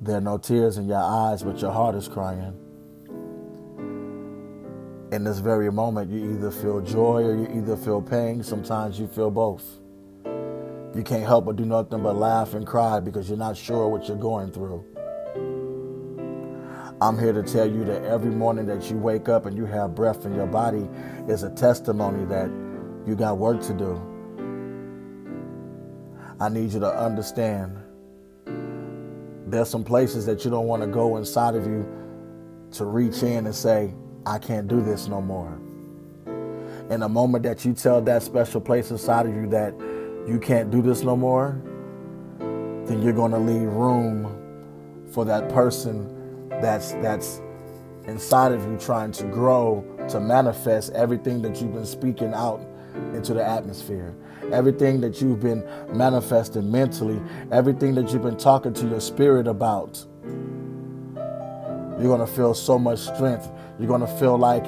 There are no tears in your eyes, but your heart is crying. In this very moment, you either feel joy or you either feel pain. Sometimes you feel both. You can't help but do nothing but laugh and cry because you're not sure what you're going through. I'm here to tell you that every morning that you wake up and you have breath in your body is a testimony that you got work to do. I need you to understand there's some places that you don't want to go inside of you to reach in and say, I can't do this no more. In the moment that you tell that special place inside of you that you can't do this no more, then you're going to leave room for that person that's that's inside of you trying to grow to manifest everything that you've been speaking out into the atmosphere. Everything that you've been manifesting mentally everything that you've been talking to your spirit about you're going to feel so much strength. You're going to feel like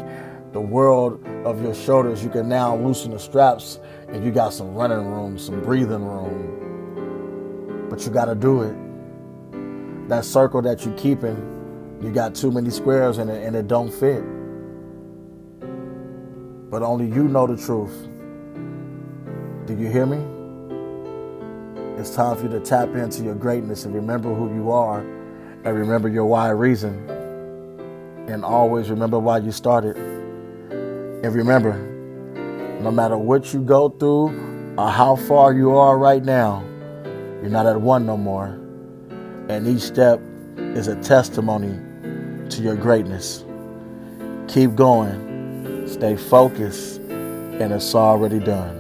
the world of your shoulders. You can now loosen the straps and you got some running room some breathing room. But you got to do it. That circle that you're keeping you got too many squares in it and it don't fit. But only you know the truth. Do you hear me? It's time for you to tap into your greatness and remember who you are and remember your why reason. And always remember why you started. And remember, no matter what you go through or how far you are right now, you're not at one no more. And each step is a testimony to your greatness. Keep going, stay focused, and it's already done.